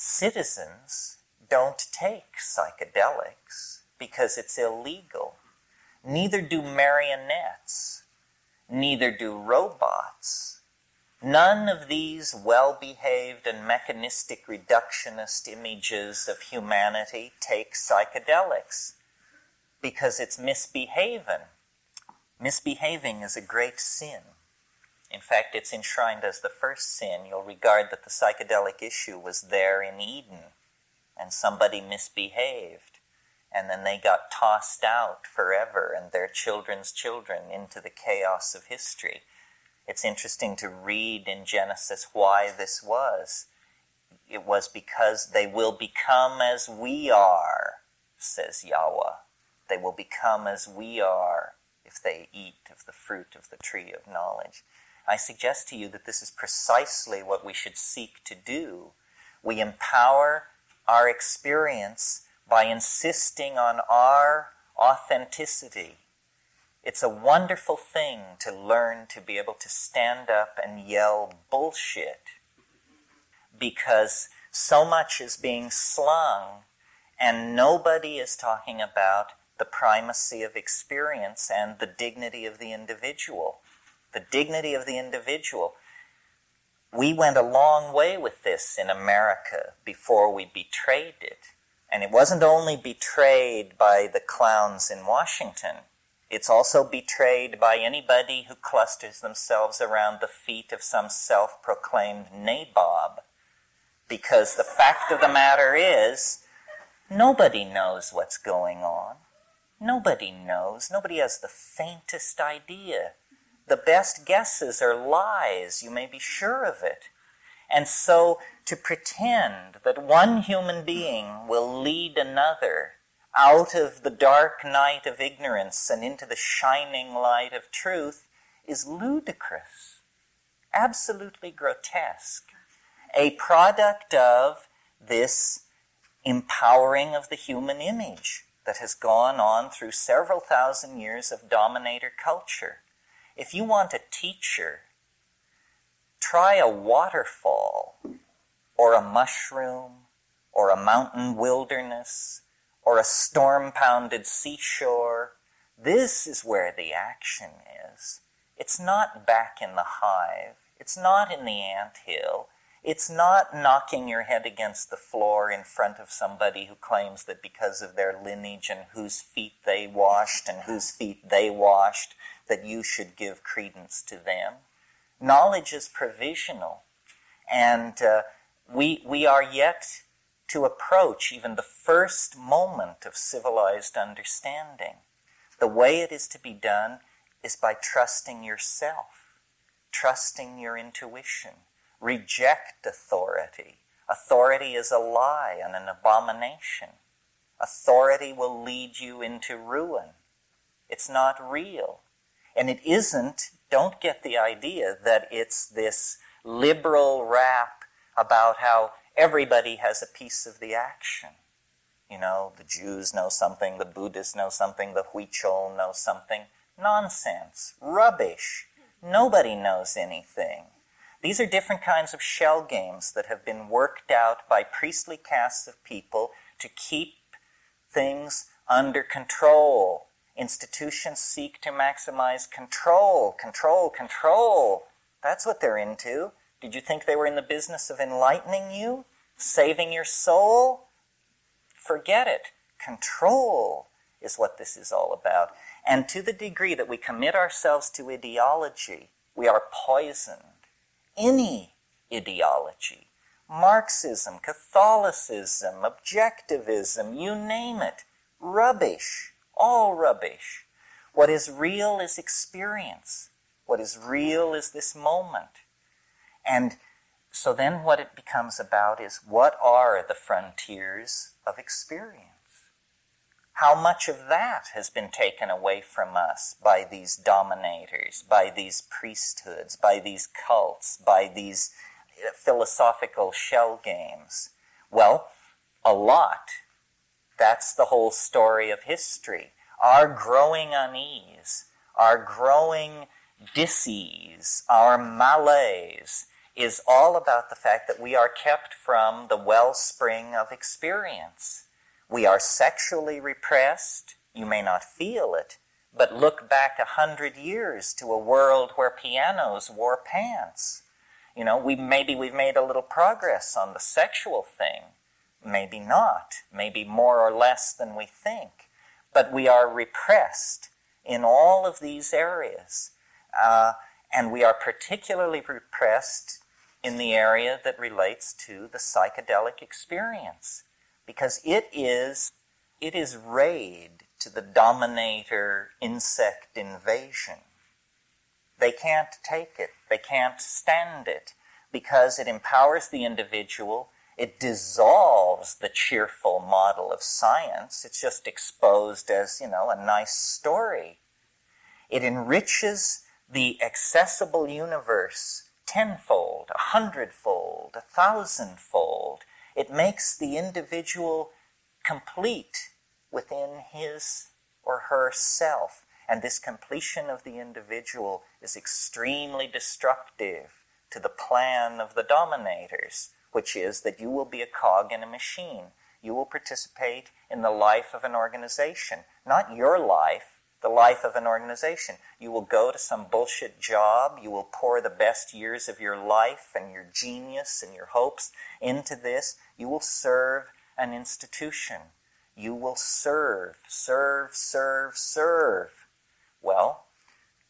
citizens don't take psychedelics because it's illegal. Neither do marionettes. Neither do robots. None of these well behaved and mechanistic reductionist images of humanity take psychedelics because it's misbehaving. Misbehaving is a great sin. In fact, it's enshrined as the first sin. You'll regard that the psychedelic issue was there in Eden and somebody misbehaved and then they got tossed out forever and their children's children into the chaos of history. It's interesting to read in Genesis why this was. It was because they will become as we are, says Yahweh. They will become as we are if they eat of the fruit of the tree of knowledge. I suggest to you that this is precisely what we should seek to do. We empower our experience by insisting on our authenticity. It's a wonderful thing to learn to be able to stand up and yell bullshit because so much is being slung and nobody is talking about the primacy of experience and the dignity of the individual the dignity of the individual. We went a long way with this in America before we betrayed it. And it wasn't only betrayed by the clowns in Washington, it's also betrayed by anybody who clusters themselves around the feet of some self proclaimed nabob. Because the fact of the matter is, nobody knows what's going on. Nobody knows. Nobody has the faintest idea the best guesses are lies, you may be sure of it. And so to pretend that one human being will lead another out of the dark night of ignorance and into the shining light of truth is ludicrous, absolutely grotesque, a product of this empowering of the human image that has gone on through several thousand years of dominator culture. If you want a teacher, try a waterfall or a mushroom or a mountain wilderness or a storm pounded seashore. This is where the action is. It's not back in the hive. It's not in the ant hill. It's not knocking your head against the floor in front of somebody who claims that because of their lineage and whose feet they washed and whose feet they washed, that you should give credence to them. Knowledge is provisional, and uh, we, we are yet to approach even the first moment of civilized understanding. The way it is to be done is by trusting yourself, trusting your intuition. Reject authority. Authority is a lie and an abomination. Authority will lead you into ruin. It's not real. And it isn't, don't get the idea that it's this liberal rap about how everybody has a piece of the action. You know, the Jews know something, the Buddhists know something, the Huichol know something. Nonsense. Rubbish. Nobody knows anything. These are different kinds of shell games that have been worked out by priestly castes of people to keep things under control Institutions seek to maximize control, control, control. That's what they're into. Did you think they were in the business of enlightening you? Saving your soul? Forget it. Control is what this is all about. And to the degree that we commit ourselves to ideology, we are poisoned. Any ideology. Marxism, Catholicism, objectivism, you name it. Rubbish all rubbish. What is real is experience. What is real is this moment. And so then what it becomes about is what are the frontiers of experience? How much of that has been taken away from us by these dominators, by these priesthoods, by these cults, by these uh, philosophical shell games? Well, a lot that's the whole story of history. Our growing unease, our growing disease, our malaise is all about the fact that we are kept from the wellspring of experience. We are sexually repressed. You may not feel it, but look back a hundred years to a world where pianos wore pants. You know, we maybe we've made a little progress on the sexual thing, maybe not, maybe more or less than we think, but we are repressed in all of these areas, uh, and we are particularly repressed in the area that relates to the psychedelic experience because it is it is raid to the dominator insect invasion. They can't take it. They can't stand it because it empowers the individual. It dissolves the cheerful model of science. It's just exposed as, you know, a nice story. It enriches the accessible universe tenfold, a hundredfold, a thousandfold. It makes the individual complete within his or her self. And this completion of the individual is extremely destructive to the plan of the dominators, which is that you will be a cog in a machine. You will participate in the life of an organization, not your life, the life of an organization. You will go to some bullshit job. You will pour the best years of your life and your genius and your hopes into this. You will serve an institution. You will serve, serve, serve, serve. Well,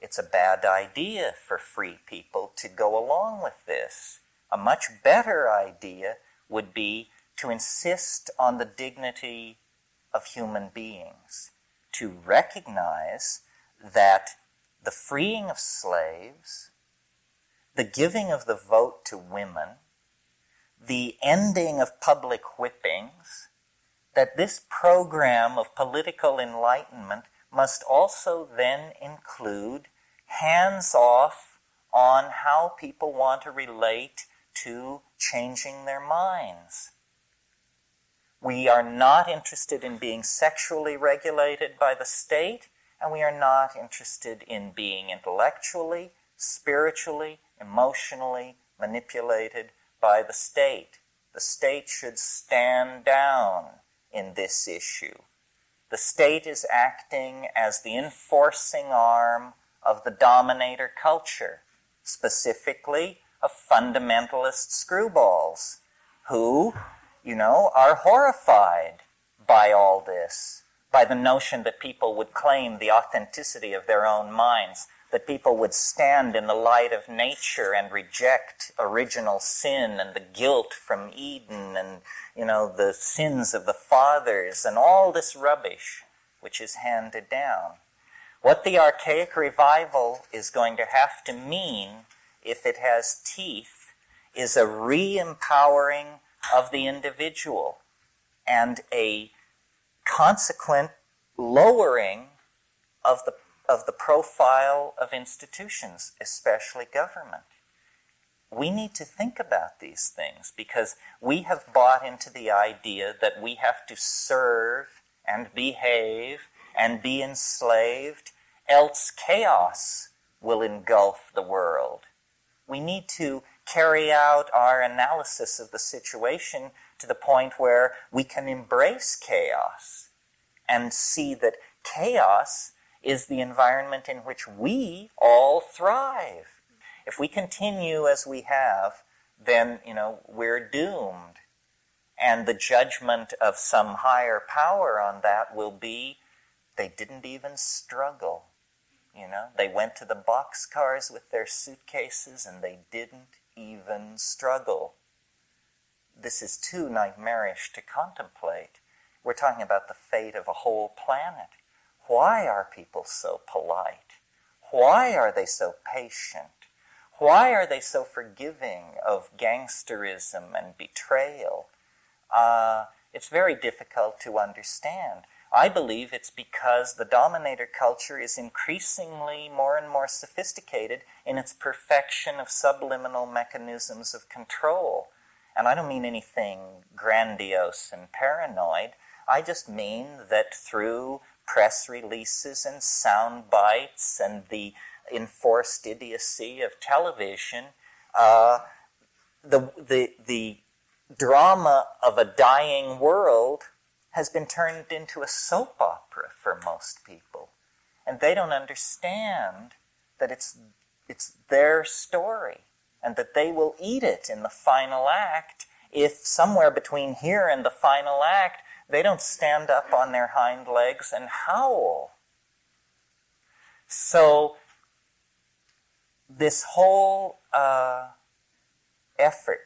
it's a bad idea for free people to go along with this. A much better idea would be to insist on the dignity of human beings to recognize that the freeing of slaves, the giving of the vote to women, the ending of public whippings, that this program of political enlightenment must also then include hands off on how people want to relate to changing their minds. We are not interested in being sexually regulated by the state, and we are not interested in being intellectually, spiritually, emotionally manipulated by the state. The state should stand down in this issue. The state is acting as the enforcing arm of the dominator culture, specifically of fundamentalist screwballs, who you know, are horrified by all this, by the notion that people would claim the authenticity of their own minds, that people would stand in the light of nature and reject original sin and the guilt from Eden and, you know, the sins of the fathers and all this rubbish which is handed down. What the archaic revival is going to have to mean, if it has teeth, is a re empowering of the individual and a consequent lowering of the, of the profile of institutions, especially government. We need to think about these things because we have bought into the idea that we have to serve and behave and be enslaved, else chaos will engulf the world. We need to carry out our analysis of the situation to the point where we can embrace chaos and see that chaos is the environment in which we all thrive. If we continue as we have, then, you know, we're doomed. And the judgment of some higher power on that will be they didn't even struggle. You know, they went to the boxcars with their suitcases and they didn't even struggle. This is too nightmarish to contemplate. We're talking about the fate of a whole planet. Why are people so polite? Why are they so patient? Why are they so forgiving of gangsterism and betrayal? Uh, it's very difficult to understand. I believe it's because the dominator culture is increasingly more and more sophisticated in its perfection of subliminal mechanisms of control. And I don't mean anything grandiose and paranoid. I just mean that through press releases and sound bites and the enforced idiocy of television, uh, the, the, the drama of a dying world has been turned into a soap opera for most people. And they don't understand that it's, it's their story and that they will eat it in the final act if somewhere between here and the final act they don't stand up on their hind legs and howl. So, this whole uh, effort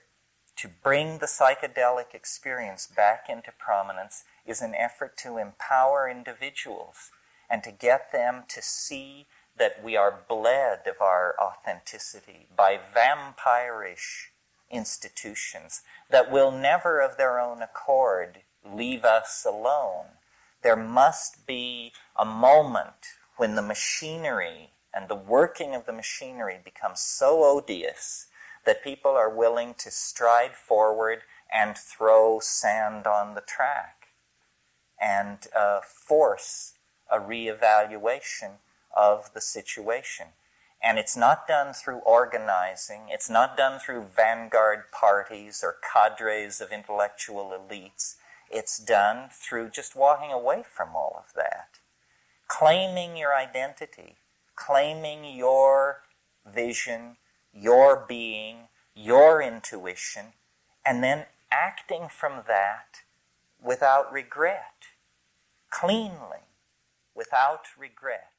to bring the psychedelic experience back into prominence is an effort to empower individuals and to get them to see that we are bled of our authenticity by vampirish institutions that will never of their own accord leave us alone. There must be a moment when the machinery and the working of the machinery becomes so odious that people are willing to stride forward and throw sand on the track and uh, force a reevaluation of the situation. And it's not done through organizing, it's not done through vanguard parties or cadres of intellectual elites. It's done through just walking away from all of that, claiming your identity, claiming your vision, your being, your intuition, and then acting from that without regret, cleanly, without regret.